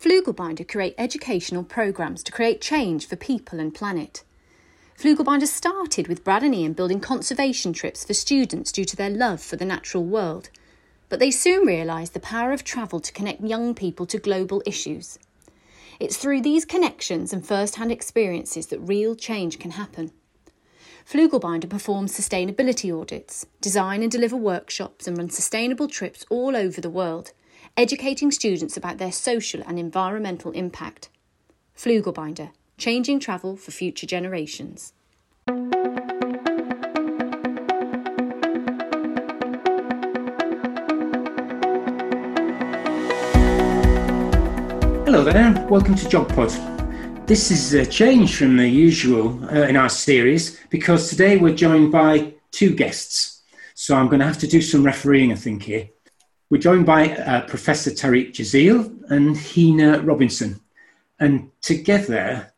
Flugelbinder create educational programmes to create change for people and planet. Flugelbinder started with Brad and Ian building conservation trips for students due to their love for the natural world. But they soon realised the power of travel to connect young people to global issues. It's through these connections and first hand experiences that real change can happen. Flugelbinder performs sustainability audits, design and deliver workshops, and run sustainable trips all over the world, educating students about their social and environmental impact. Flugelbinder, changing travel for future generations. Hello there, welcome to GeogPod. This is a change from the usual uh, in our series because today we're joined by two guests. So I'm going to have to do some refereeing, I think, here. We're joined by uh, Professor Tariq Jazeel and Hina Robinson. And together,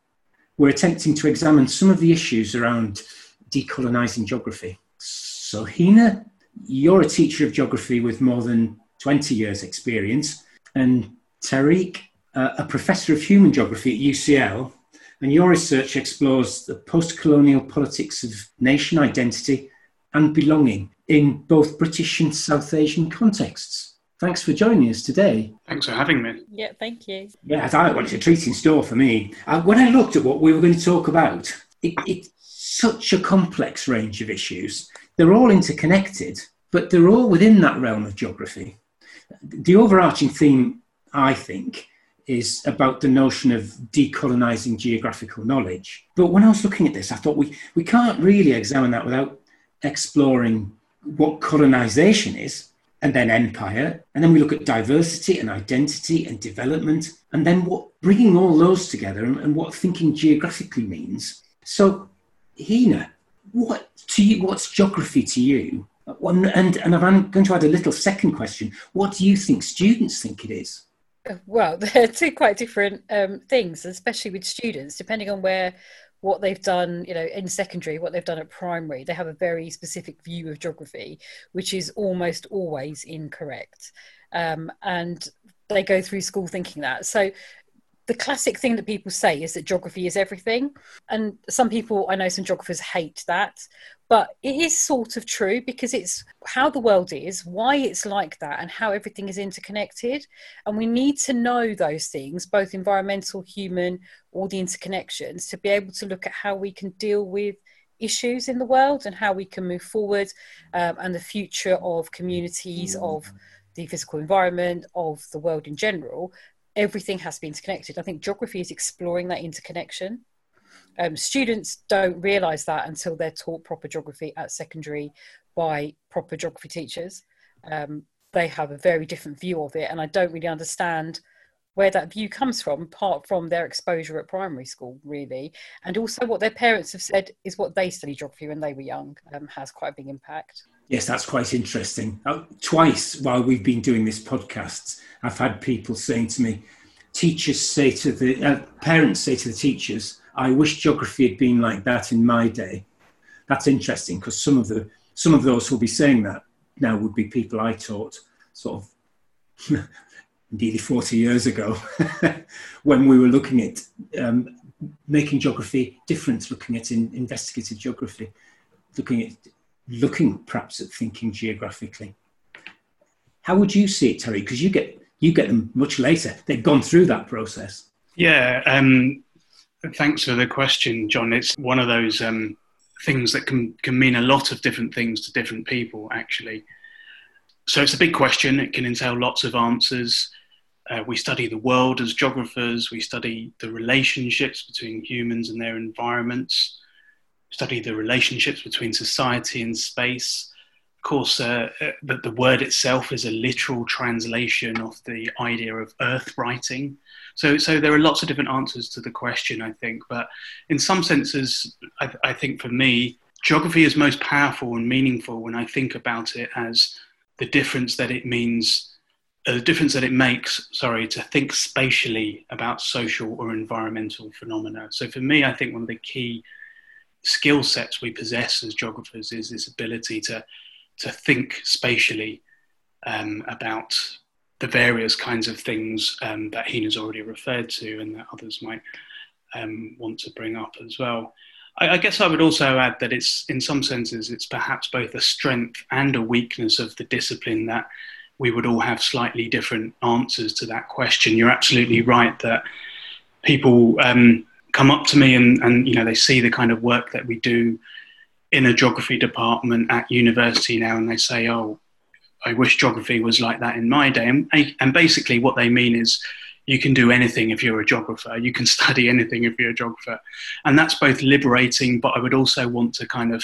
we're attempting to examine some of the issues around decolonising geography. So, Hina, you're a teacher of geography with more than 20 years' experience. And Tariq, uh, a professor of human geography at UCL, and your research explores the post colonial politics of nation identity and belonging in both British and South Asian contexts. Thanks for joining us today. Thanks for having me. Yeah, thank you. Yeah, I thought well, it's a treat in store for me. Uh, when I looked at what we were going to talk about, it, it's such a complex range of issues. They're all interconnected, but they're all within that realm of geography. The overarching theme, I think, is about the notion of decolonizing geographical knowledge. But when I was looking at this, I thought we, we can't really examine that without exploring what colonization is, and then empire, and then we look at diversity and identity and development, and then what bringing all those together and, and what thinking geographically means. So, Hina, what to you? What's geography to you? And, and, I'm going to add a little second question. What do you think students think it is? well they're two quite different um, things especially with students depending on where what they've done you know in secondary what they've done at primary they have a very specific view of geography which is almost always incorrect. Um, and they go through school thinking that. So the classic thing that people say is that geography is everything. And some people, I know some geographers hate that, but it is sort of true because it's how the world is, why it's like that, and how everything is interconnected. And we need to know those things, both environmental, human, all the interconnections, to be able to look at how we can deal with issues in the world and how we can move forward um, and the future of communities, of the physical environment, of the world in general everything has to be interconnected. I think geography is exploring that interconnection. Um, students don't realise that until they're taught proper geography at secondary by proper geography teachers. Um, they have a very different view of it, and I don't really understand where that view comes from, apart from their exposure at primary school, really, and also what their parents have said is what they studied geography when they were young um, has quite a big impact. Yes, that's quite interesting. Uh, twice while we've been doing this podcast, I've had people saying to me, teachers say to the uh, parents say to the teachers, "I wish geography had been like that in my day." That's interesting because some of the some of those who'll be saying that now would be people I taught sort of nearly 40 years ago when we were looking at um, making geography different, looking at in, investigative geography, looking at looking perhaps at thinking geographically. How would you see it, Tariq? Because you get you get them much later. They've gone through that process. Yeah. Um, thanks for the question, John. It's one of those um, things that can, can mean a lot of different things to different people, actually. So it's a big question. It can entail lots of answers. Uh, we study the world as geographers. We study the relationships between humans and their environments. study the relationships between society and space course, uh, uh, that the word itself is a literal translation of the idea of earth writing. So, so there are lots of different answers to the question, I think. But in some senses, I, I think for me, geography is most powerful and meaningful when I think about it as the difference that it means uh, the difference that it makes, sorry, to think spatially about social or environmental phenomena. So for me, I think one of the key skill sets we possess as geographers is this ability to to think spatially um, about the various kinds of things um, that Hina's already referred to and that others might um, want to bring up as well. I, I, guess I would also add that it's, in some senses, it's perhaps both a strength and a weakness of the discipline that we would all have slightly different answers to that question. You're absolutely right that people um, come up to me and, and you know they see the kind of work that we do in a geography department at university now, and they say, "Oh, I wish geography was like that in my day." And, and basically, what they mean is you can do anything if you're a geographer. You can study anything if you're a geographer. And that's both liberating, but I would also want to kind of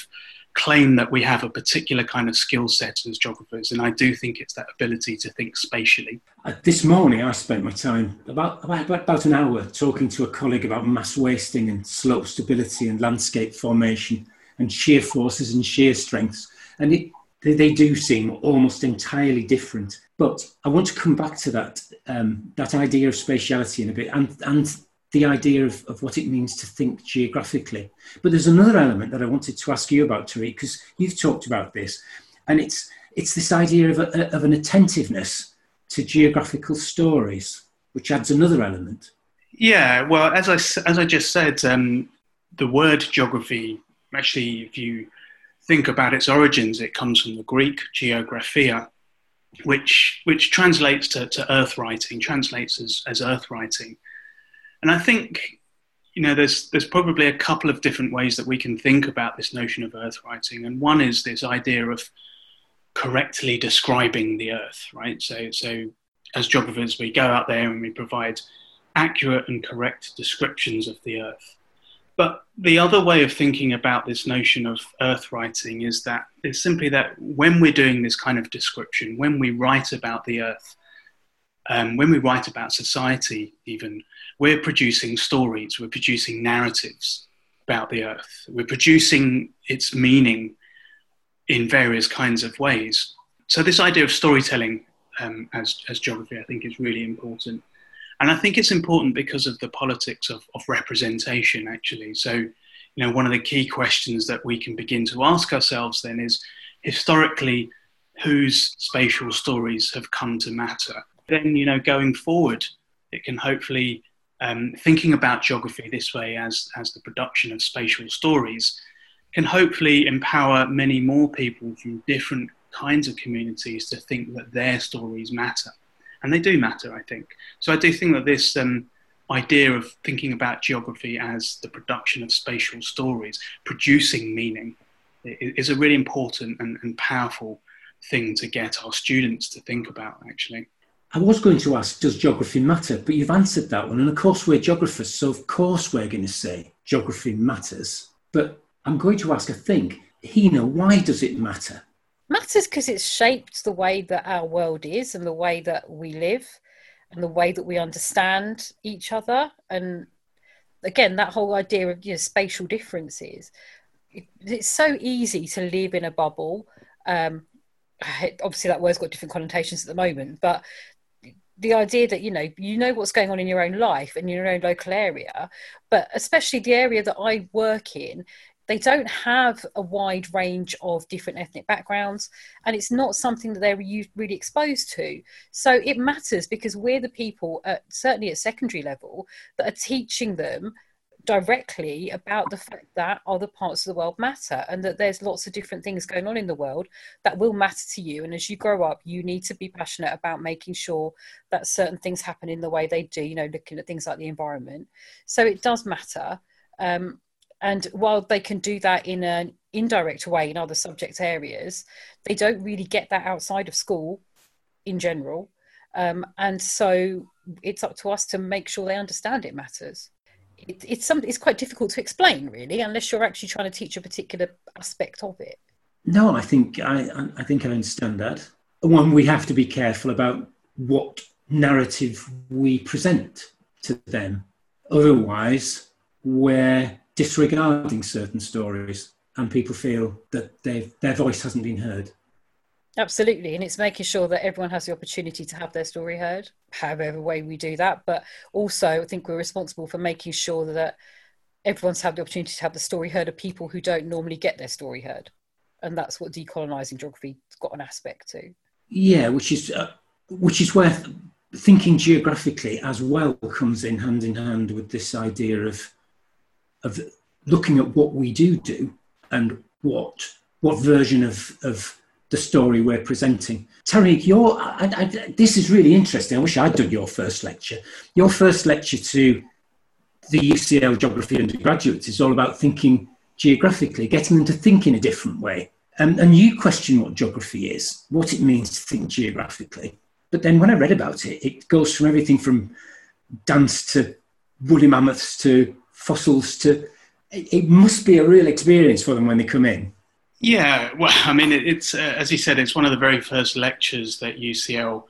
claim that we have a particular kind of skill set as geographers. And I do think it's that ability to think spatially. Uh, this morning, I spent my time about, about, about an hour talking to a colleague about mass wasting and slope stability and landscape formation and shear forces and shear strengths. And it, they, they do seem almost entirely different. But I want to come back to that um, that idea of spatiality in a bit and, and the idea of, of what it means to think geographically. But there's another element that I wanted to ask you about, Tariq, because you've talked about this, and it's it's this idea of, a, of an attentiveness to geographical stories, which adds another element. Yeah, well, as I as I just said, um, the word geography actually, if you think about its origins, it comes from the Greek geographia, which which translates to, to earth writing, translates as, as earth writing. And I think, you know, there's there's probably a couple of different ways that we can think about this notion of earth writing. And one is this idea of correctly describing the earth, right? So so as geographers, we go out there and we provide accurate and correct descriptions of the earth. But the other way of thinking about this notion of earth writing is that it's simply that when we're doing this kind of description, when we write about the earth, um, when we write about society, even, we're producing stories, we're producing narratives about the earth, we're producing its meaning in various kinds of ways. So, this idea of storytelling um, as, as geography, I think, is really important. And I think it's important because of the politics of, of representation, actually. So, you know, one of the key questions that we can begin to ask ourselves then is historically, whose spatial stories have come to matter? Then, you know, going forward, it can hopefully, um, thinking about geography this way as, as the production of spatial stories, can hopefully empower many more people from different kinds of communities to think that their stories matter and they do matter, I think. So I do think that this um, idea of thinking about geography as the production of spatial stories, producing meaning, is a really important and, and powerful thing to get our students to think about, actually. I was going to ask, does geography matter? But you've answered that one. And of course, we're geographers, so of course we're going to say geography matters. But I'm going to ask, I think, Hina, why does it matter? Matters because it's shaped the way that our world is and the way that we live and the way that we understand each other. And again that whole idea of you know, spatial differences it, it's so easy to live in a bubble. Um, obviously that word's got different connotations at the moment but the idea that you know you know what's going on in your own life and your own local area but especially the area that i work in they don't have a wide range of different ethnic backgrounds and it's not something that they're really exposed to. So it matters because we're the people at, certainly at secondary level that are teaching them directly about the fact that other parts of the world matter and that there's lots of different things going on in the world that will matter to you. And as you grow up you need to be passionate about making sure that certain things happen in the way they do you know looking at things like the environment. So it does matter. Um, and while they can do that in an indirect way in other subject areas, they don't really get that outside of school in general. Um, and so it's up to us to make sure they understand it matters. It, it's some, it's quite difficult to explain, really, unless you're actually trying to teach a particular aspect of it. No, I think I, I think I understand that. One, we have to be careful about what narrative we present to them. Otherwise, we're disregarding certain stories and people feel that their voice hasn't been heard. Absolutely, and it's making sure that everyone has the opportunity to have their story heard, however way we do that. But also, I think we're responsible for making sure that everyone's had the opportunity to have the story heard of people who don't normally get their story heard, and that's what decolonising geography's got an aspect to. Yeah, which is uh, which is where thinking geographically as well comes in hand in hand with this idea of of looking at what we do do and what what version of of the story we're presenting. Tariq, your I, I, this is really interesting. I wish I'd done your first lecture. Your first lecture to the UCL geography undergraduates is all about thinking geographically, getting them to think in a different way. Um, and you question what geography is, what it means to think geographically. But then when I read about it, it goes from everything from dance to woolly mammoths to fossils to it, must be a real experience for them when they come in. Yeah, well, I mean, it's uh, as you said, it's one of the very first lectures that UCL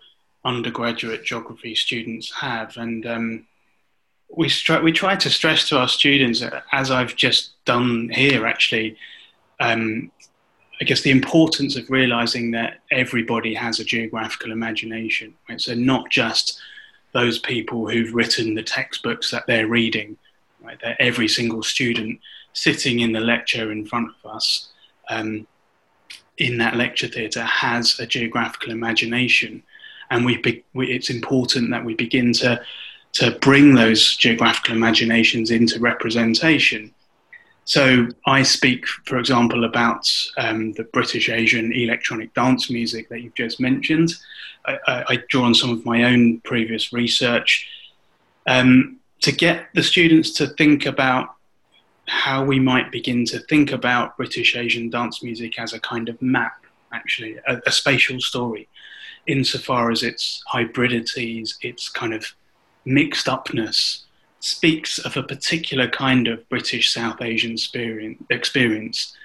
undergraduate geography students have, and um, we stri- we try to stress to our students, as I've just done here, actually, um, I guess the importance of realizing that everybody has a geographical imagination. Right? So not just those people who've written the textbooks that they're reading, right? That every single student sitting in the lecture in front of us um, in that lecture theatre has a geographical imagination, and we, we, it's important that we begin to to bring those geographical imaginations into representation. So I speak, for example, about um, the British Asian electronic dance music that you've just mentioned. I, I, I draw on some of my own previous research um, to get the students to think about how we might begin to think about British Asian dance music as a kind of map, actually, a, a spatial story, insofar as its hybridities, its kind of mixed upness, speaks of a particular kind of British South Asian experience,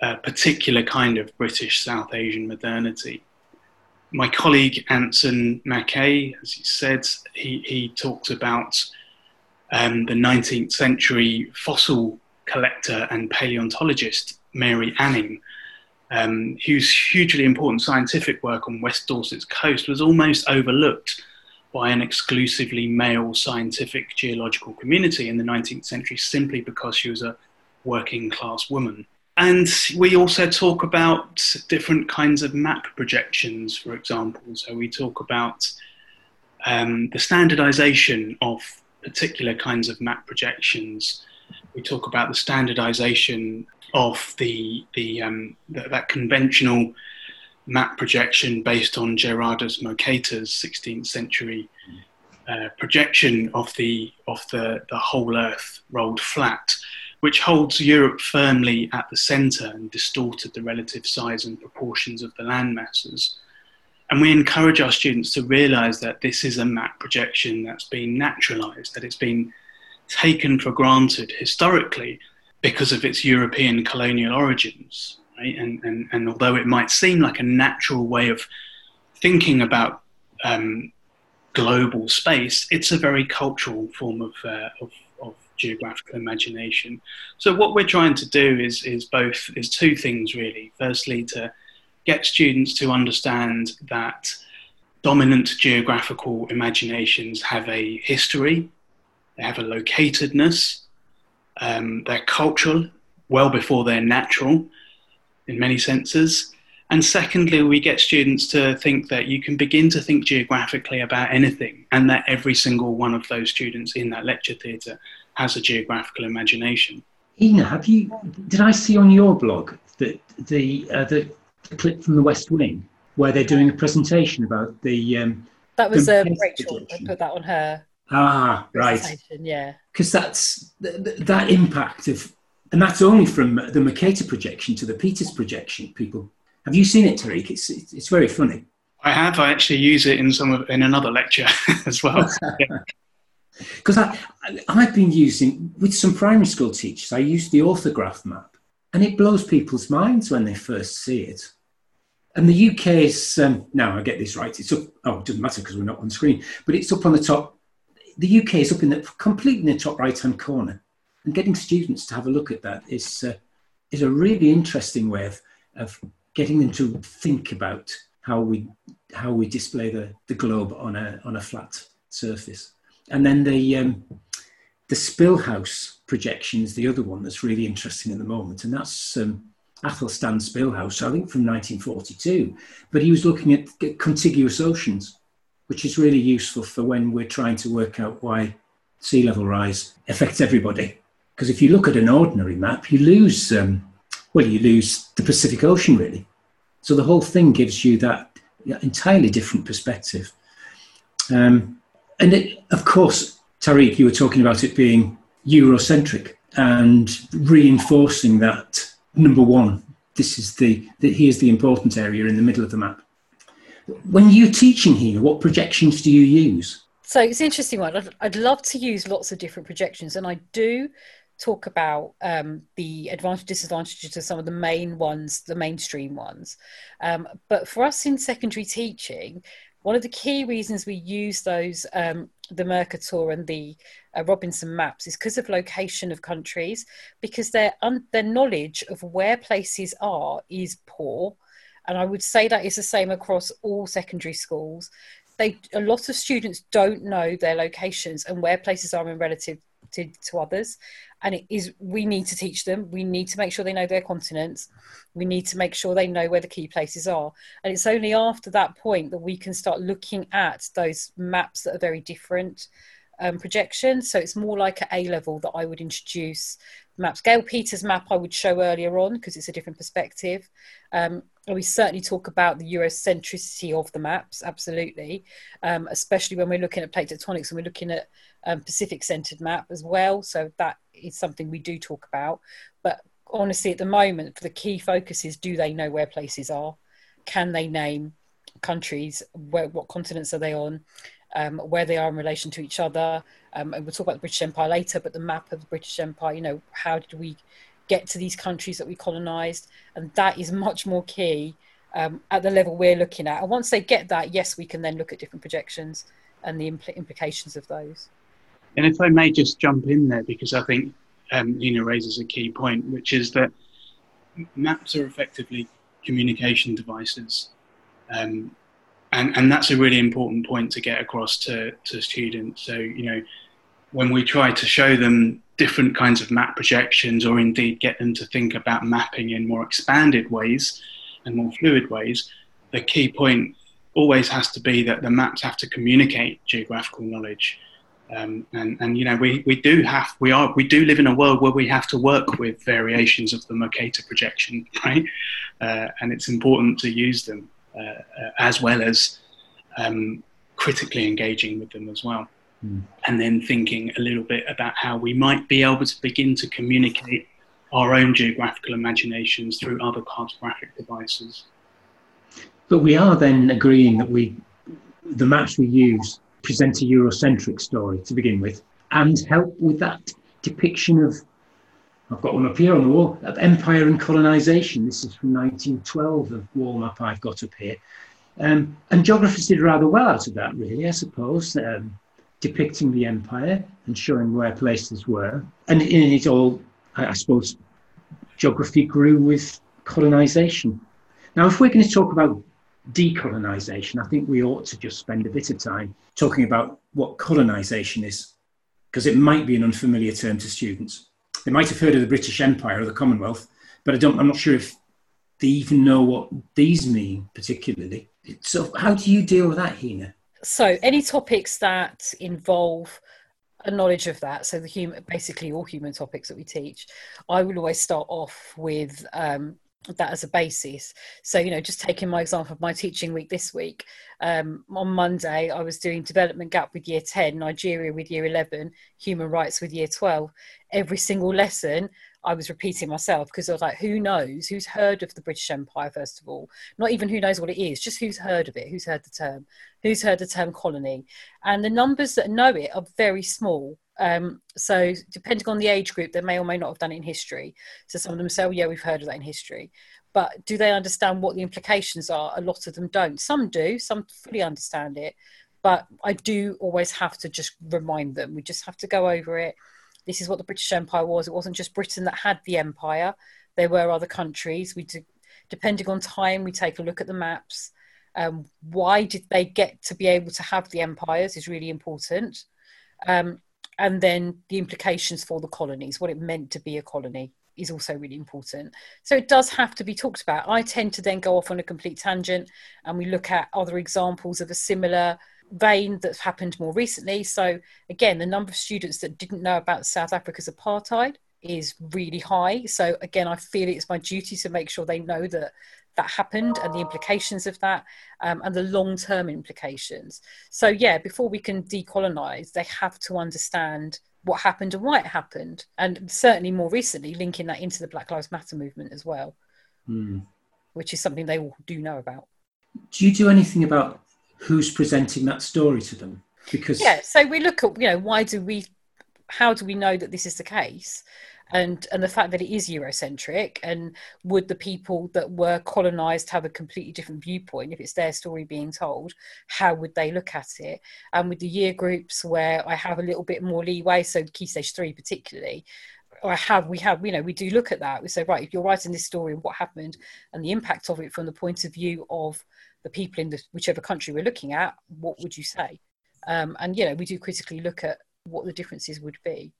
a particular kind of British South Asian modernity. My colleague Anson Mackay, as he said, he, he talked about um, the 19th century fossil collector and paleontologist Mary Anning, um, whose hugely important scientific work on West Dorset's coast was almost overlooked by an exclusively male scientific geological community in the 19th century simply because she was a working class woman. And we also talk about different kinds of map projections, for example. So we talk about um, the standardization of particular kinds of map projections we talk about the standardization of the, the, um, the that conventional map projection based on Gerardus Mercator's 16th century uh, projection of the of the, the whole Earth rolled flat, which holds Europe firmly at the centre and distorted the relative size and proportions of the land masses. And we encourage our students to realise that this is a map projection that's been naturalised, that it's been taken for granted historically because of its European colonial origins. Right? And, and, and although it might seem like a natural way of thinking about um, global space, it's a very cultural form of, uh, of, of, geographical imagination. So what we're trying to do is, is both is two things really. Firstly, to get students to understand that dominant geographical imaginations have a history they have a locatedness, um, they're cultural well before they're natural in many senses. And secondly, we get students to think that you can begin to think geographically about anything, and that every single one of those students in that lecture theatre has a geographical imagination. Hina, have you? Did I see on your blog that the uh, the clip from the West Wing where they're doing a presentation about the? Um, that was uh, Rachel. I put that on her Ah, right. Yeah. Because that's th- that impact of, and that's only from the Mercator projection to the Peters projection. People, have you seen it, Tariq? It's it's very funny. I have. I actually use it in some of, in another lecture as well. Because I, I've been using with some primary school teachers. I use the orthograph map, and it blows people's minds when they first see it. And the UK is um, now I get this right. It's up. Oh, it doesn't matter because we're not on screen, but it's up on the top the UK is up in the completely in the top right hand corner, and getting students to have a look at that is uh, is a really interesting way of, of getting them to think about how we how we display the, the globe on a on a flat surface. And then the um, the Spilhaus projection is the other one that's really interesting at the moment, and that's um, Athelstan Spilhaus, I think from 1942. But he was looking at contiguous oceans which is really useful for when we're trying to work out why sea level rise affects everybody. Because if you look at an ordinary map, you lose, um, well, you lose the Pacific Ocean really. So the whole thing gives you that entirely different perspective. Um, and it, of course, Tariq, you were talking about it being Eurocentric and reinforcing that number one, this is the, the here's the important area in the middle of the map. When you're teaching here, what projections do you use? So it's an interesting one. I'd, I'd love to use lots of different projections, and I do talk about um, the advantage disadvantages of some of the main ones, the mainstream ones. Um, but for us in secondary teaching, one of the key reasons we use those, um, the Mercator and the uh, Robinson maps, is because of location of countries, because their un- their knowledge of where places are is poor, and I would say that is the same across all secondary schools. They a lot of students don't know their locations and where places are in relative to, to others. And it is we need to teach them. We need to make sure they know their continents. We need to make sure they know where the key places are. And it's only after that point that we can start looking at those maps that are very different um, projections. So it's more like at a level that i would introduce maps. Gall-Peters map i would show earlier on because it's a different perspective. Um, and we certainly talk about the eurocentricity of the maps absolutely. Um, especially when we're looking at plate tectonics and we're looking at um, pacific centered map as well so that is something we do talk about. But honestly, at the moment, the key focus is do they know where places are? Can they name countries? Where, what continents are they on? Um, where they are in relation to each other? Um, and we'll talk about the British Empire later, but the map of the British Empire, you know, how did we get to these countries that we colonized? And that is much more key um, at the level we're looking at. And once they get that, yes, we can then look at different projections and the impl- implications of those. And if I may just jump in there, because I think um, Hina raises a key point, which is that maps are effectively communication devices. Um, and, and that's a really important point to get across to, to students. So, you know, when we try to show them different kinds of map projections or indeed get them to think about mapping in more expanded ways and more fluid ways, the key point always has to be that the maps have to communicate geographical knowledge. Um, and, and you know we, we do have we are we do live in a world where we have to work with variations of the Mercator projection, right? Uh, and it's important to use them uh, as well as um, critically engaging with them as well, mm. and then thinking a little bit about how we might be able to begin to communicate our own geographical imaginations through other cartographic devices. But we are then agreeing that we the maps we use present a Eurocentric story to begin with and help with that depiction of, I've got one up here on the wall, of empire and colonisation. This is from 1912, the wall map I've got up here. Um, and geographers did rather well out of that, really, I suppose, um, depicting the empire and showing where places were. And in it all, I, I suppose, geography grew with colonisation. Now, if we're going to talk about decolonisation, I think we ought to just spend a bit of time talking about what colonisation is, because it might be an unfamiliar term to students. They might have heard of the British Empire or the Commonwealth, but I don't, I'm not sure if they even know what these mean particularly. So, how do you deal with that, Hina? So, any topics that involve a knowledge of that, so the human, basically all human topics that we teach, I will always start off with um, that as a basis. So, you know, just taking my example of my teaching week this week, um, on Monday, I was doing development gap with year 10, Nigeria with year 11, human rights with year 12. Every single lesson, I was repeating myself because I was like, who knows? Who's heard of the British Empire, first of all? Not even who knows what it is, just who's heard of it, who's heard the term, who's heard the term colony. And the numbers that know it are very small. Um, so depending on the age group, they may or may not have done it in history. So some of them say, oh, yeah, we've heard of that in history. But do they understand what the implications are? A lot of them don't. Some do, some fully understand it. But I do always have to just remind them. We just have to go over it. This is what the British Empire was. It wasn't just Britain that had the empire. There were other countries. We do, depending on time, we take a look at the maps. Um, why did they get to be able to have the empires is really important. Um, and then the implications for the colonies, what it meant to be a colony is also really important. So it does have to be talked about. I tend to then go off on a complete tangent and we look at other examples of a similar vein that's happened more recently. So, again, the number of students that didn't know about South Africa's apartheid is really high. So, again, I feel it's my duty to make sure they know that that happened and the implications of that um, and the long term implications. So, yeah, before we can decolonize, they have to understand what happened and why it happened. And certainly more recently, linking that into the Black Lives Matter movement as well, mm. which is something they all do know about. Do you do anything about who's presenting that story to them? Because yeah, so we look at you know why do we, how do we know that this is the case? And and the fact that it is eurocentric and would the people that were colonized have a completely different viewpoint if it's their story being told how would they look at it? And with the year groups where i have a little bit more leeway so key stage 3 particularly I have we have you know we do look at that. We say right if you're writing this story and what happened and the impact of it from the point of view of the people in the whichever country we're looking at what would you say? Um, and you know we do critically look at what the differences would be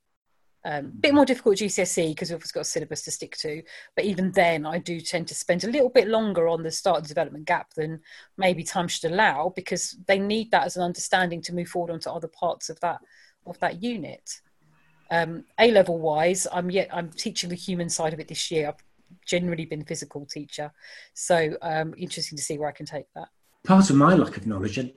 um, a bit more difficult GCSE because we've obviously got a syllabus to stick to. But even then, I do tend to spend a little bit longer on the start of the development gap than maybe time should allow because they need that as an understanding to move forward onto other parts of that of that unit. Um, a level wise, I'm yet I'm teaching the human side of it this year. I've generally been a physical teacher, so um, interesting to see where I can take that. Part of my lack of knowledge.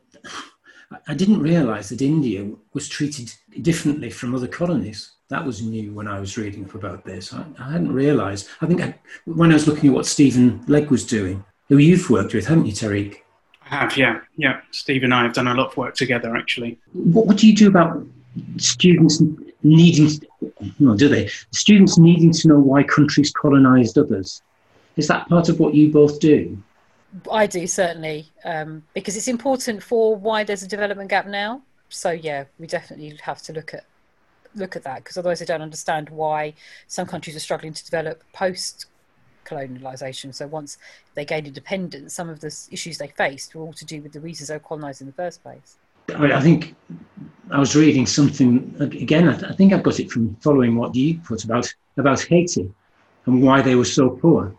I, I didn't realise that India was treated differently from other colonies that was new when I was reading up about this. I, I hadn't realised. I think I, when I was looking at what Stephen Legg was doing, who you've worked with, haven't you, Tariq? I have, yeah, yeah. Steve and I have done a lot of work together, actually. What, what do you do about students needing? No, do they? Students needing to know why countries colonised others. Is that part of what you both do? I do certainly, um, because it's important for why there's a development gap now. So yeah, we definitely have to look at look at that because otherwise I don't understand why some countries are struggling to develop post colonialisation. So once they gained independence, some of the issues they faced were all to do with the reasons they were colonised in the first place. I I think I was reading something again. I think I got it from following what you put about about Haiti and why they were so poor,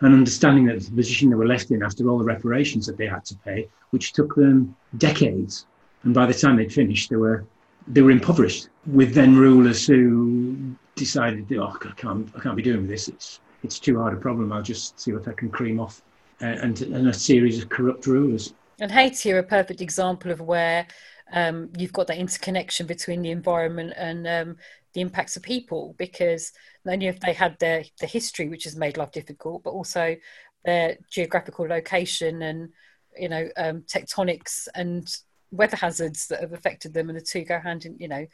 and understanding that the position they were left in after all the reparations that they had to pay, which took them decades, and by the time they'd finished, they were they were impoverished with then rulers who decided, oh, I can't, I can't be doing this. It's, it's too hard a problem. I'll just see what I can cream off. Uh, and, and a series of corrupt rulers. And Haiti are a perfect example of where um, you've got that interconnection between the environment and um, the impacts of people, because not only have they had their the history, which has made life difficult, but also their geographical location and you know um, tectonics and weather hazards that have affected them, and the two go hand in. You know,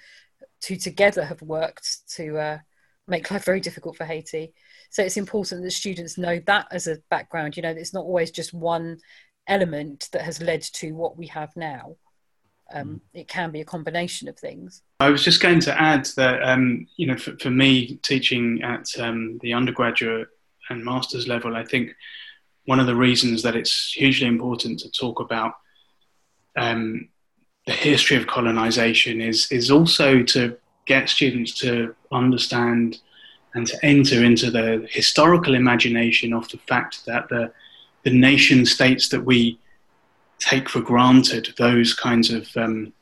two together have worked to uh, make life very difficult for Haiti. So it's important that students know that as a background. You know, it's not always just one element that has led to what we have now. Um, mm. it can be a combination of things. I was just going to add that, um, you know, for, for, me, teaching at um, the undergraduate and master's level, I think one of the reasons that it's hugely important to talk about um, the history of colonization is is also to get students to understand and to enter into the historical imagination of the fact that the the nation states that we take for granted, those kinds of um,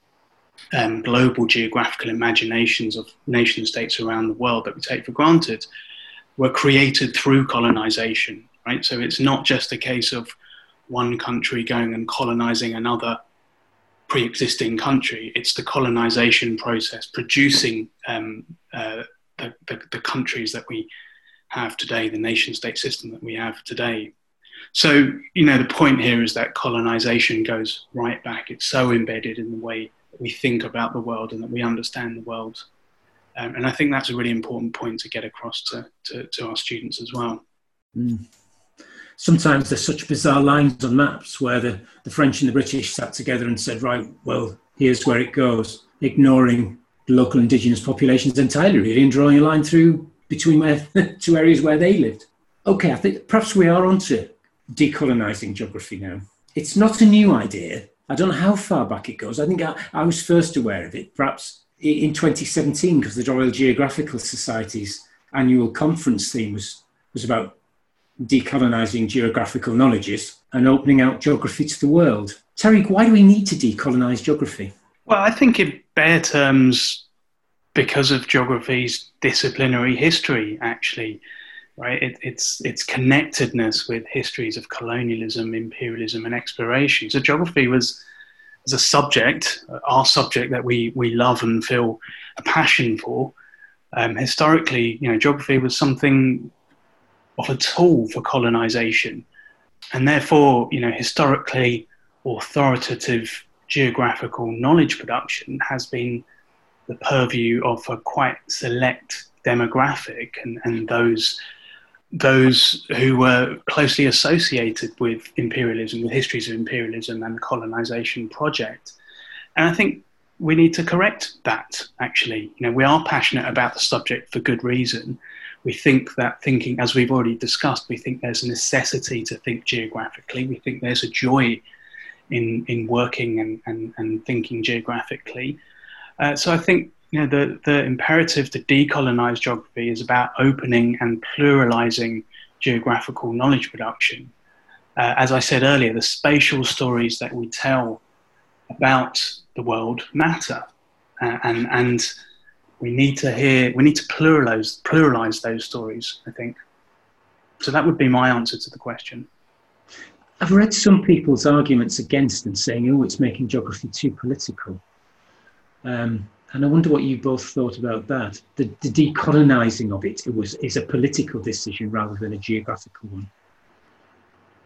um, global geographical imaginations of nation states around the world that we take for granted, were created through colonization, right? So it's not just a case of one country going and colonizing another pre-existing country. It's the colonization process producing um, uh, the, the, the, countries that we have today, the nation-state system that we have today. So, you know, the point here is that colonization goes right back. It's so embedded in the way we think about the world and that we understand the world. Um, and I think that's a really important point to get across to, to, to our students as well. Mm sometimes there's such bizarre lines on maps where the, the French and the British sat together and said, right, well, here's where it goes, ignoring local indigenous populations entirely, really, and drawing a line through between two areas where they lived. Okay, I think perhaps we are onto decolonising geography now. It's not a new idea. I don't know how far back it goes. I think I, I was first aware of it, perhaps in 2017, because the Royal Geographical Society's annual conference theme was, was about decolonising geographical knowledges and opening out geography to the world. Tariq, why do we need to decolonise geography? Well, I think in bare terms, because of geography's disciplinary history, actually, right? It, it's its connectedness with histories of colonialism, imperialism, and exploration. So geography was as a subject, our subject that we we love and feel a passion for. Um, historically, you know, geography was something of a tool for colonization, and therefore, you know, historically authoritative geographical knowledge production has been the purview of a quite select demographic and, and those those who were closely associated with imperialism, with histories of imperialism and colonization project. And I think we need to correct that, actually. You know, we are passionate about the subject for good reason. We think that thinking, as we've already discussed, we think there's a necessity to think geographically. We think there's a joy in, in working and, and, and thinking geographically. Uh, so I think you know, the, the imperative to decolonize geography is about opening and pluralizing geographical knowledge production. Uh, as I said earlier, the spatial stories that we tell about the world matter. Uh, and, and we need to hear, we need to pluralize, pluralize those stories, I think. So that would be my answer to the question. I've read some people's arguments against and saying, oh, it's making geography too political. Um, and I wonder what you both thought about that. The, the decolonizing of it, it was is a political decision rather than a geographical one.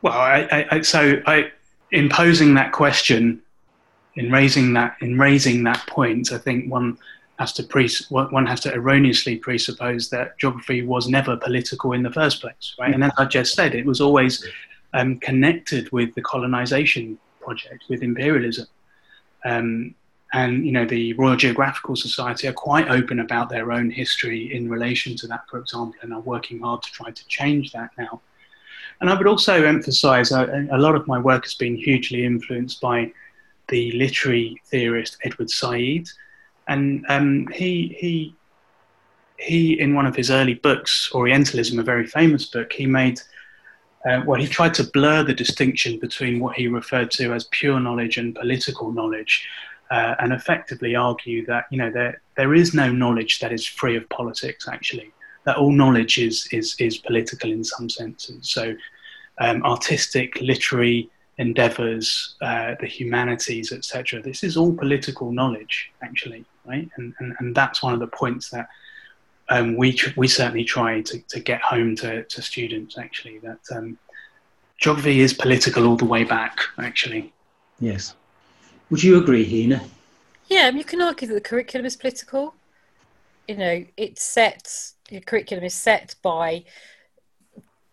Well, I, I, so I, in posing that question, in raising that in raising that point, I think one has to one has to erroneously presuppose that geography was never political in the first place, right? And as I just said, it was always um, connected with the colonization project, with imperialism. Um, and you know the Royal Geographical Society are quite open about their own history in relation to that, for example, and are working hard to try to change that now. And I would also emphasise uh, a lot of my work has been hugely influenced by the literary theorist Edward Said, and um, he he he in one of his early books, Orientalism, a very famous book, he made. Uh, well, he tried to blur the distinction between what he referred to as pure knowledge and political knowledge, uh, and effectively argue that you know there there is no knowledge that is free of politics. Actually, that all knowledge is is is political in some senses. So, um, artistic, literary endeavors, uh, the humanities, etc. This is all political knowledge, actually, right? And and, and that's one of the points that. Um, we tr- we certainly try to, to get home to, to students actually that um, geography is political all the way back actually. Yes. Would you agree, Hina? Yeah, you can argue that the curriculum is political. You know, it's set, the curriculum is set by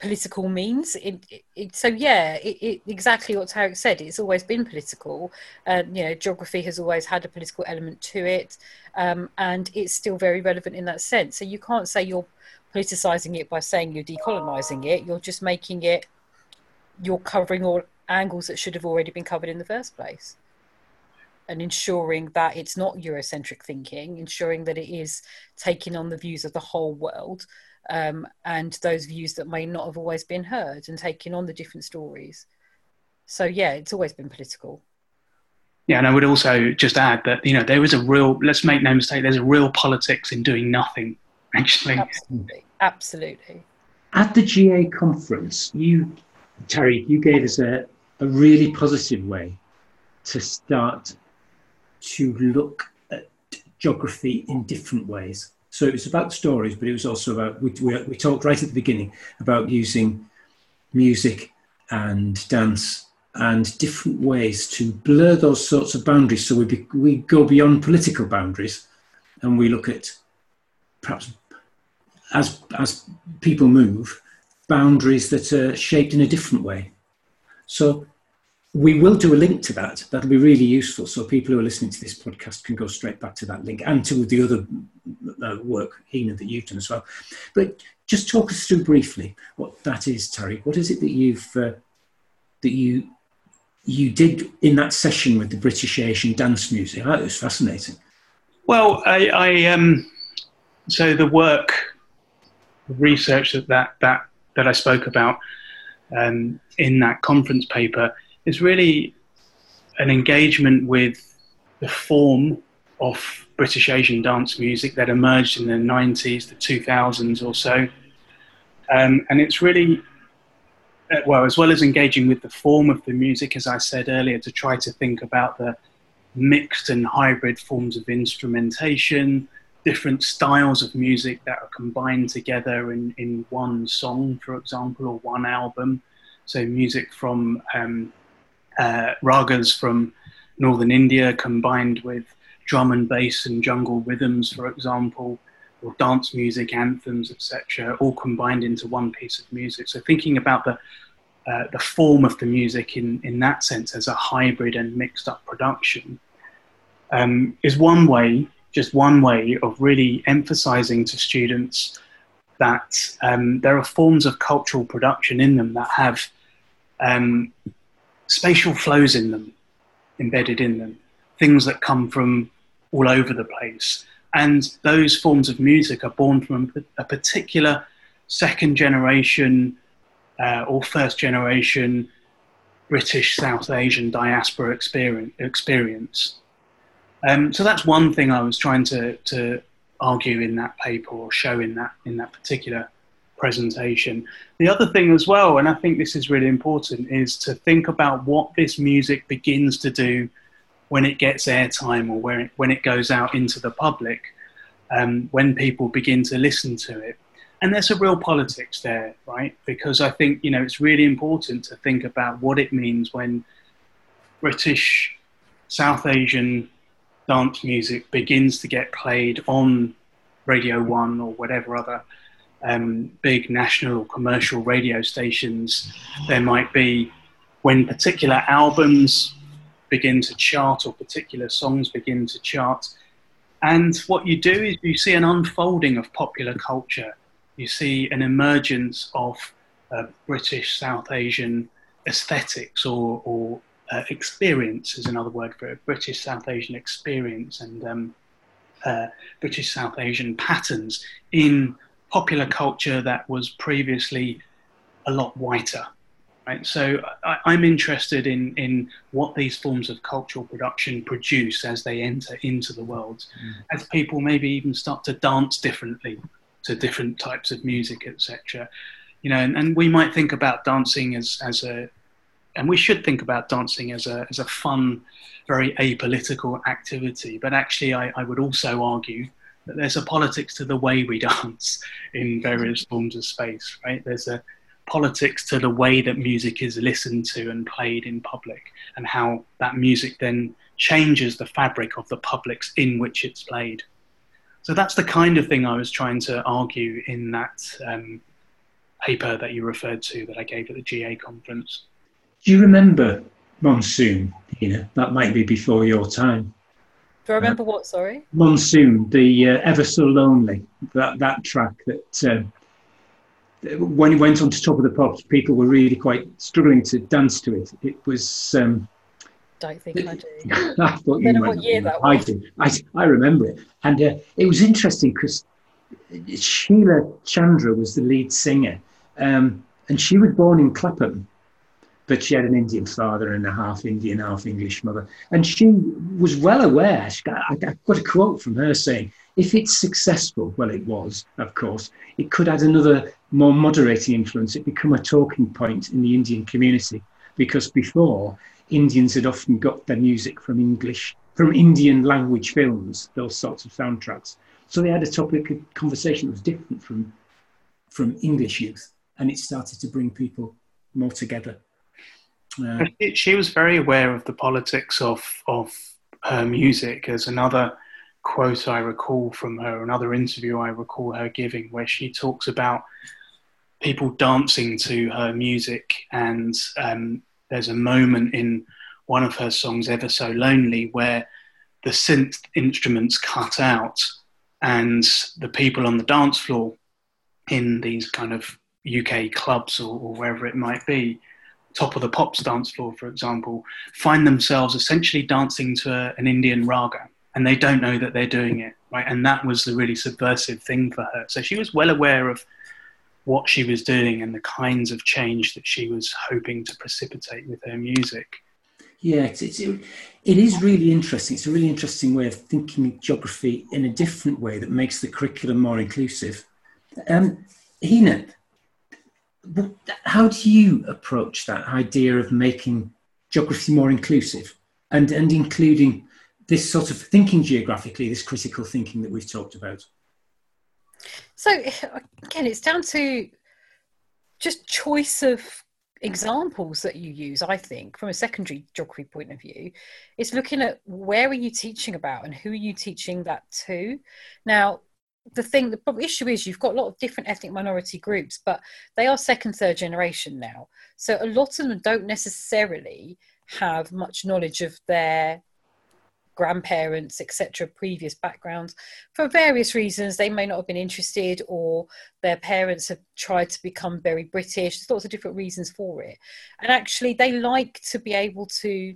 political means. It, it, so, yeah, exactly what Tariq said. It's always been political. And, you know, geography has always had a political element to it. Um, and it's still very relevant in that sense. So, you can't say you're politicizing it by saying you're decolonizing it. You're just making it, you're covering all angles that should have already been covered in the first place and ensuring that it's not Eurocentric thinking, ensuring that it is taking on the views of the whole world um, and those views that may not have always been heard and taking on the different stories. So, yeah, it's always been political. Yeah, and I would also just add that, you know, there is a real, let's make no mistake, there's a real politics in doing nothing, actually. Absolutely. Absolutely. At the GA conference, you, Tariq, you gave us a, a really positive way to start to look at geography in different ways. So it was about stories, but it was also about, we, we, we talked right at the beginning about using music and dance and different ways to blur those sorts of boundaries. So we, be, we go beyond political boundaries and we look at perhaps as, as people move, boundaries that are shaped in a different way. So we will do a link to that. That'll be really useful. So people who are listening to this podcast can go straight back to that link and to the other uh, work, Hina, that you've done as well. But just talk us through briefly what that is, Tariq. What is it that you've uh, that you you did in that session with the British Asian Dance Music? That was fascinating. Well, I, I um, so the work, the research that that that that I spoke about um, in that conference paper is really an engagement with the form of British Asian dance music that emerged in the 90s, the 2000s or so. Um, and it's really, uh, well, as well as engaging with the form of the music, as I said earlier, to try to think about the mixed and hybrid forms of instrumentation, different styles of music that are combined together in, in one song, for example, or one album. So, music from um, uh, ragas from northern India combined with drum and bass and jungle rhythms, for example, or dance music, anthems, etc., all combined into one piece of music. So, thinking about the uh, the form of the music in, in that sense as a hybrid and mixed up production um, is one way, just one way of really emphasizing to students that um, there are forms of cultural production in them that have um, spatial flows in them, embedded in them, things that come from all over the place. And those forms of music are born from a particular second generation uh, or first generation British South Asian diaspora experience. Um, so that's one thing I was trying to, to argue in that paper or show in that in that particular presentation. The other thing as well, and I think this is really important, is to think about what this music begins to do when it gets airtime or when it, when it goes out into the public, um, when people begin to listen to it. And there's a real politics there, right? Because I think, you know, it's really important to think about what it means when British, South Asian dance music begins to get played on Radio 1 or whatever other um, big national commercial radio stations, there might be when particular albums begin to chart or particular songs begin to chart. And what you do is you see an unfolding of popular culture. You see an emergence of uh, British South Asian aesthetics or, or uh, experience, is another word for it, British South Asian experience and um, uh, British South Asian patterns in popular culture that was previously a lot whiter. Right? So I, am interested in, in what these forms of cultural production produce as they enter into the world, mm. as people maybe even start to dance differently to different types of music, etc. You know, and, and we might think about dancing as, as a, and we should think about dancing as a, as a fun, very apolitical activity. But actually, I, I would also argue there's a politics to the way we dance in various forms of space, right? There's a politics to the way that music is listened to and played in public, and how that music then changes the fabric of the publics in which it's played. So that's the kind of thing I was trying to argue in that um, paper that you referred to that I gave at the GA conference. Do you remember Monsoon? Know, that might be before your time. Do I remember uh, what? Sorry. Monsoon, the uh, Ever So Lonely, that that track that uh, when it went on to Top of the Pops, people were really quite struggling to dance to it. It was. Um, don't think I do. I thought you might. What year that was. I do. I, I remember it, and uh, it was interesting because Sheila Chandra was the lead singer, um, and she was born in Clapham but she had an Indian father and a half Indian, half English mother. And she was well aware. I got a quote from her saying, if it's successful, well, it was, of course, it could add another more moderating influence. It become a talking point in the Indian community because before Indians had often got their music from English, from Indian language films, those sorts of soundtracks. So they had a topic of conversation that was different from, from English youth, and it started to bring people more together. Yeah. She was very aware of the politics of of her music. As another quote I recall from her, another interview I recall her giving, where she talks about people dancing to her music, and um, there's a moment in one of her songs, "Ever So Lonely," where the synth instruments cut out, and the people on the dance floor in these kind of UK clubs or, or wherever it might be top of the pops dance floor, for example, find themselves essentially dancing to a, an Indian raga and they don't know that they're doing it, right? And that was the really subversive thing for her. So she was well aware of what she was doing and the kinds of change that she was hoping to precipitate with her music. Yeah, it's, it's, it is really interesting. It's a really interesting way of thinking geography in a different way that makes the curriculum more inclusive. Um, Hina, how do you approach that idea of making geography more inclusive and, and including this sort of thinking geographically, this critical thinking that we've talked about? So again, it's down to just choice of examples that you use i think from a secondary geography point of view is looking at where are you teaching about and who are you teaching that to now the thing the problem issue is you've got a lot of different ethnic minority groups but they are second third generation now so a lot of them don't necessarily have much knowledge of their grandparents, etc., previous backgrounds. For various reasons, they may not have been interested, or their parents have tried to become very British. There's lots of different reasons for it. And actually, they like to be able to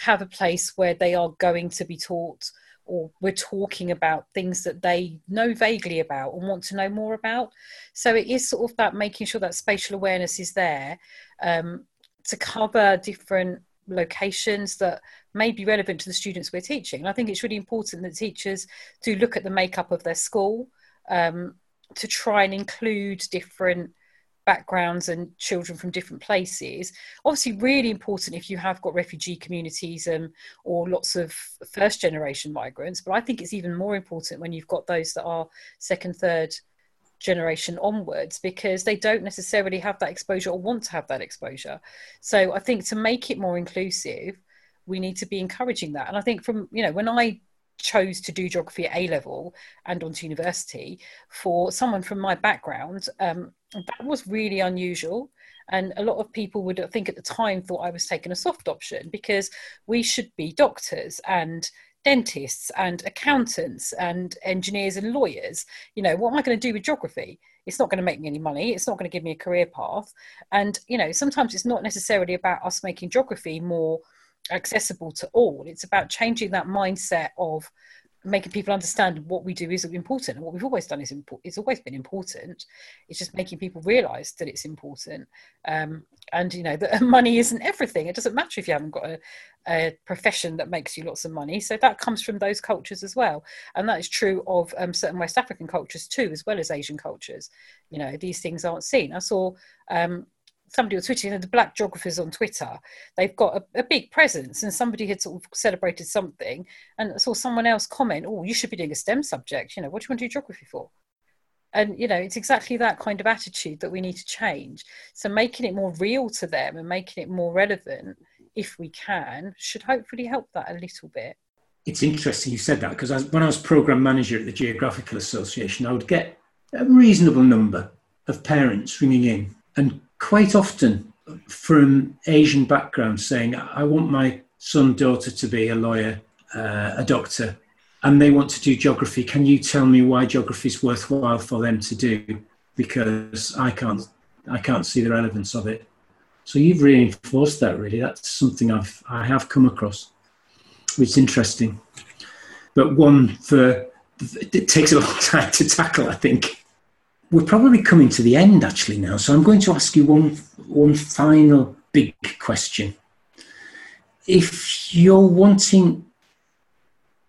have a place where they are going to be taught or we're talking about things that they know vaguely about and want to know more about. So it is sort of that making sure that spatial awareness is there um, to cover different locations that may be relevant to the students we're teaching. And I think it's really important that teachers do look at the makeup of their school um, to try and include different backgrounds and children from different places. Obviously, really important if you have got refugee communities um, or lots of first generation migrants, but I think it's even more important when you've got those that are second, third generation onwards because they don't necessarily have that exposure or want to have that exposure. So I think to make it more inclusive, we need to be encouraging that. And I think from, you know, when I chose to do geography at A level and onto university, for someone from my background, um, that was really unusual. And a lot of people would I think at the time thought I was taking a soft option because we should be doctors and dentists and accountants and engineers and lawyers. You know, what am I going to do with geography? It's not going to make me any money. It's not going to give me a career path. And, you know, sometimes it's not necessarily about us making geography more accessible to all. It's about changing that mindset of making people understand what we do is important and what we've always done is important it's always been important. It's just making people realize that it's important um, and you know that money isn't everything. It doesn't matter if you haven't got a, a, profession that makes you lots of money. So that comes from those cultures as well. And that is true of um, certain west african cultures too as well as asian cultures. You know these things aren't seen. I saw um, somebody was tweeting the black geographers on Twitter, they've got a, a, big presence and somebody had sort of celebrated something and saw someone else comment, oh, you should be doing a STEM subject. You know, what do you want to do geography for? And, you know, it's exactly that kind of attitude that we need to change. So making it more real to them and making it more relevant, if we can, should hopefully help that a little bit. It's interesting you said that because when I was program manager at the Geographical Association, I would get a reasonable number of parents ringing in and quite often from Asian backgrounds saying, I want my son, daughter to be a lawyer, uh, a doctor, and they want to do geography. Can you tell me why geography is worthwhile for them to do? Because I can't, I can't see the relevance of it. So you've reinforced that really. That's something I've, I have come across, which is interesting, but one for, it takes a long time to tackle, I think we're probably coming to the end actually now. So I'm going to ask you one, one final big question. If you're wanting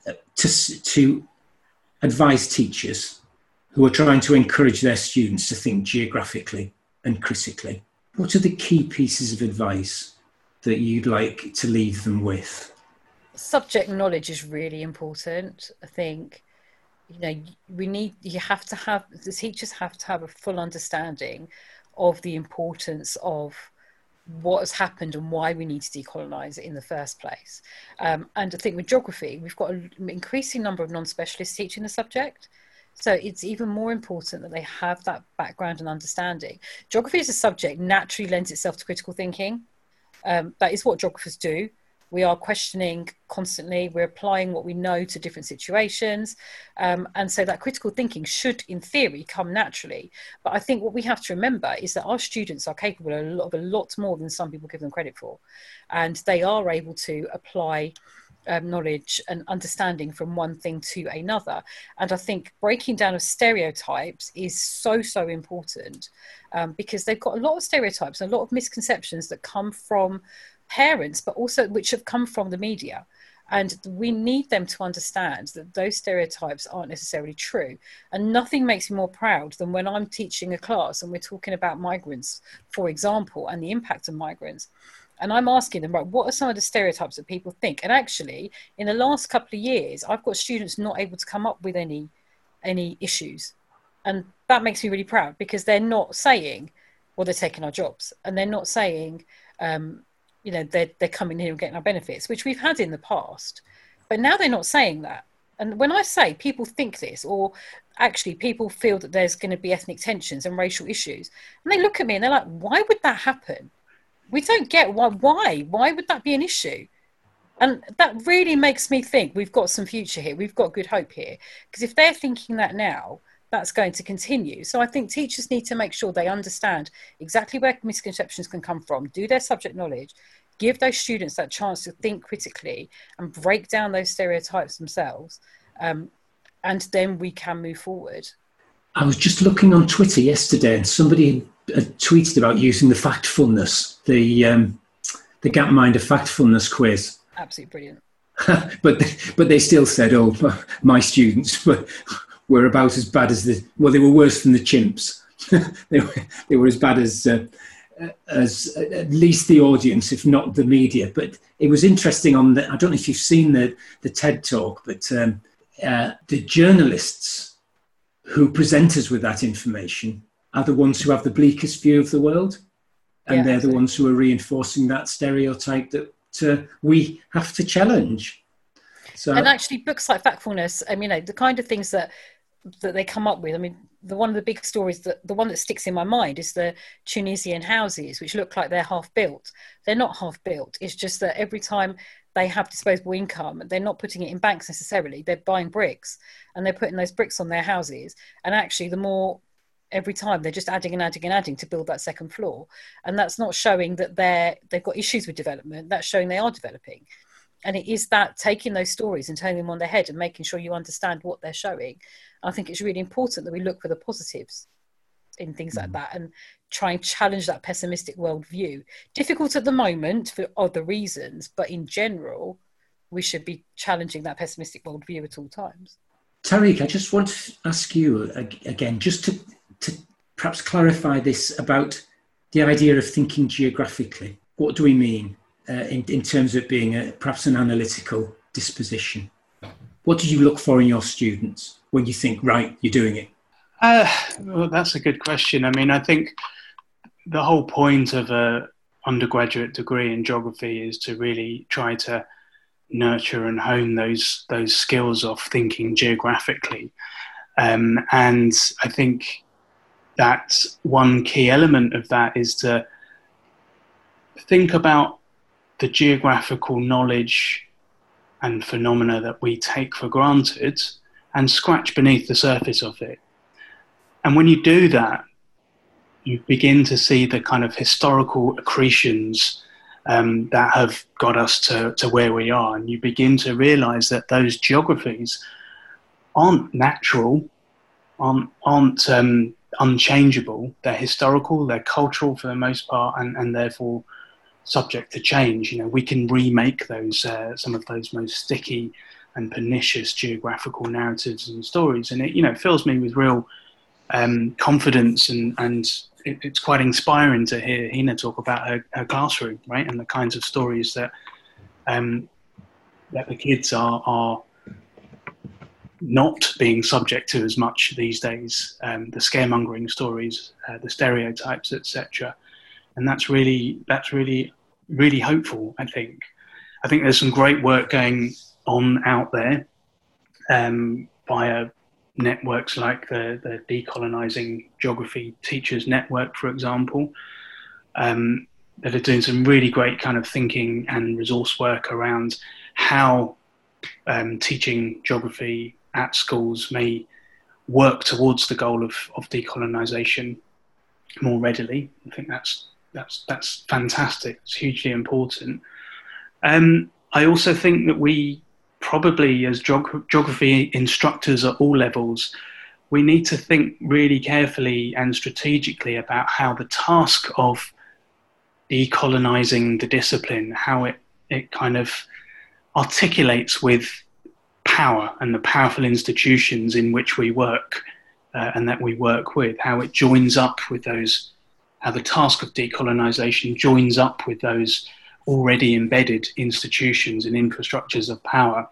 uh, to, to advise teachers who are trying to encourage their students to think geographically and critically, what are the key pieces of advice that you'd like to leave them with? Subject knowledge is really important. I think you know we need you have to have the teachers have to have a full understanding of the importance of what has happened and why we need to decolonize it in the first place. Um, and I think with geography, we've got an increasing number of non-specialists teaching the subject. So it's even more important that they have that background and understanding. Geography as a subject naturally lends itself to critical thinking. Um, that is what geographers do we are questioning constantly. We're applying what we know to different situations. Um, and so that critical thinking should in theory come naturally. But i think what we have to remember is that our students are capable of a lot more than some people give them credit for. And they are able to apply um, knowledge and understanding from one thing to another. And I think breaking down of stereotypes is so, so important um, because they've got a lot of stereotypes, a lot of misconceptions that come from parents, but also which have come from the media. And we need them to understand that those stereotypes aren't necessarily true. And nothing makes me more proud than when I'm teaching a class and we're talking about migrants, for example, and the impact of migrants and I'm asking them, right, what are some of the stereotypes that people think? And actually, in the last couple of years, I've got students not able to come up with any any issues, and that makes me really proud because they're not saying, well, they're taking our jobs, and they're not saying, um, you know, they're they're coming here and getting our benefits, which we've had in the past, but now they're not saying that. And when I say people think this, or actually people feel that there's going to be ethnic tensions and racial issues, and they look at me and they're like, why would that happen? we don't get why why? Why would that be an issue? And that really makes me think we've got some future here. We've got good hope here. Because if they're thinking that now that's going to continue. So i think teachers need to make sure they understand exactly where misconceptions can come from do their subject knowledge give those students that chance to think critically and break down those stereotypes themselves um, and then we can move forward i was just looking on twitter yesterday and somebody uh, tweeted about using the factfulness, the um, the Gapminder factfulness quiz. Absolutely brilliant. but they, but they still said, "Oh, my students were were about as bad as the well, they were worse than the chimps. they were they were as bad as." Uh, as at least the audience, if not the media. But it was interesting on the. I don't know if you've seen the the TED talk, but um, uh, the journalists who present us with that information are the ones who have the bleakest view of the world. And yeah, they're the ones who are reinforcing that stereotype that uh, we have to challenge. So, and actually, books like Factfulness, I mean, you know, the kind of things that that they come up with. I mean, the one of the big stories that the one that sticks in my mind is the Tunisian houses, which look like they're half built. They're not half built. It's just that every time they have disposable income, they're not putting it in banks necessarily. They're buying bricks and they're putting those bricks on their houses. And actually, the more every time they're just adding and adding and adding to build that second floor and that's not showing that they're they've got issues with development that's showing they are developing and it is that taking those stories and turning them on their head and making sure you understand what they're showing i think it's really important that we look for the positives in things mm. like that and try and challenge that pessimistic worldview difficult at the moment for other reasons but in general we should be challenging that pessimistic worldview at all times Tariq, I just want to ask you again, just to to perhaps clarify this about the idea of thinking geographically. What do we mean uh, in, in terms of being a, perhaps an analytical disposition? What do you look for in your students when you think, right, you're doing it? Uh, well, that's a good question. I mean, I think the whole point of a undergraduate degree in geography is to really try to nurture and hone those those skills of thinking geographically. Um, and I think that one key element of that is to think about the geographical knowledge and phenomena that we take for granted and scratch beneath the surface of it. And when you do that, you begin to see the kind of historical accretions um, that have got us to, to where we are. And you begin to realize that those geographies aren't natural, aren't, aren't um, unchangeable. They're historical, they're cultural for the most part, and, and therefore subject to change. You know, we can remake those uh, some of those most sticky and pernicious geographical narratives and stories, and it you know fills me with real um, confidence and and it, it's quite inspiring to hear Hina talk about her, her classroom, right, and the kinds of stories that um, that the kids are are not being subject to as much these days, um, the scaremongering stories, uh, the stereotypes, etc. And that's really that's really really hopeful. I think. I think there's some great work going on out there um, via networks like the, the Decolonizing Geography Teachers Network, for example, um, that are doing some really great kind of thinking and resource work around how um, teaching geography at schools may work towards the goal of, of decolonisation more readily. I think that's that's that's fantastic. It's hugely important. Um, I also think that we probably, as geog- geography instructors at all levels, we need to think really carefully and strategically about how the task of decolonizing the discipline, how it, it kind of articulates with power and the powerful institutions in which we work uh, and that we work with, how it joins up with those, how the task of decolonization joins up with those already embedded institutions and infrastructures of power.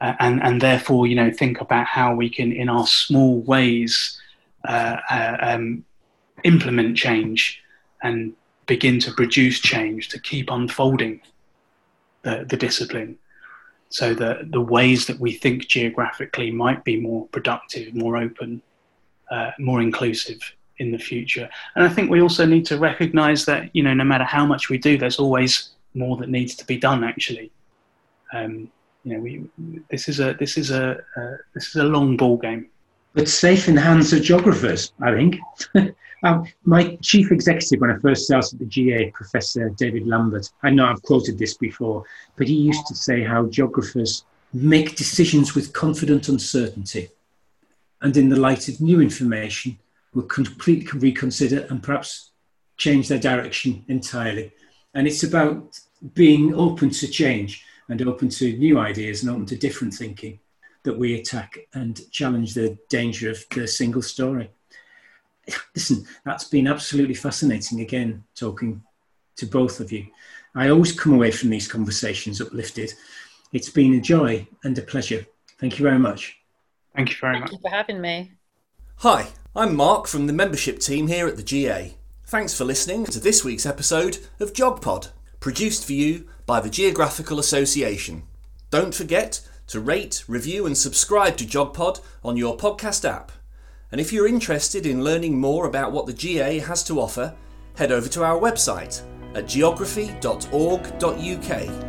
Uh, and, and therefore, you know, think about how we can, in our small ways, uh, uh um, implement change and begin to produce change to keep unfolding the, the discipline so that the ways that we think geographically might be more productive, more open, uh, more inclusive in the future. And I think we also need to recognise that you know no matter how much we do, there's always more that needs to be done. Actually, um, you know, we this is a this is a uh, this is a long ball game. But safe in the hands of geographers, I think. um, my chief executive, when I first started at the GA, Professor David Lambert, I know I've quoted this before, but he used to say how geographers make decisions with confident uncertainty and in the light of new information will completely reconsider and perhaps change their direction entirely. And it's about being open to change and open to new ideas and open to different thinking that we attack and challenge the danger of the single story. Listen, that's been absolutely fascinating again, talking to both of you. I always come away from these conversations uplifted. It's been a joy and a pleasure. Thank you very much. Thank you very Thank much. you for having me. Hi, I'm Mark from the membership team here at the GA. Thanks for listening to this week's episode of GeogPod, produced for you by the Geographical Association. Don't forget to rate, review, and subscribe to GeogPod on your podcast app. And if you're interested in learning more about what the GA has to offer, head over to our website at geography.org.uk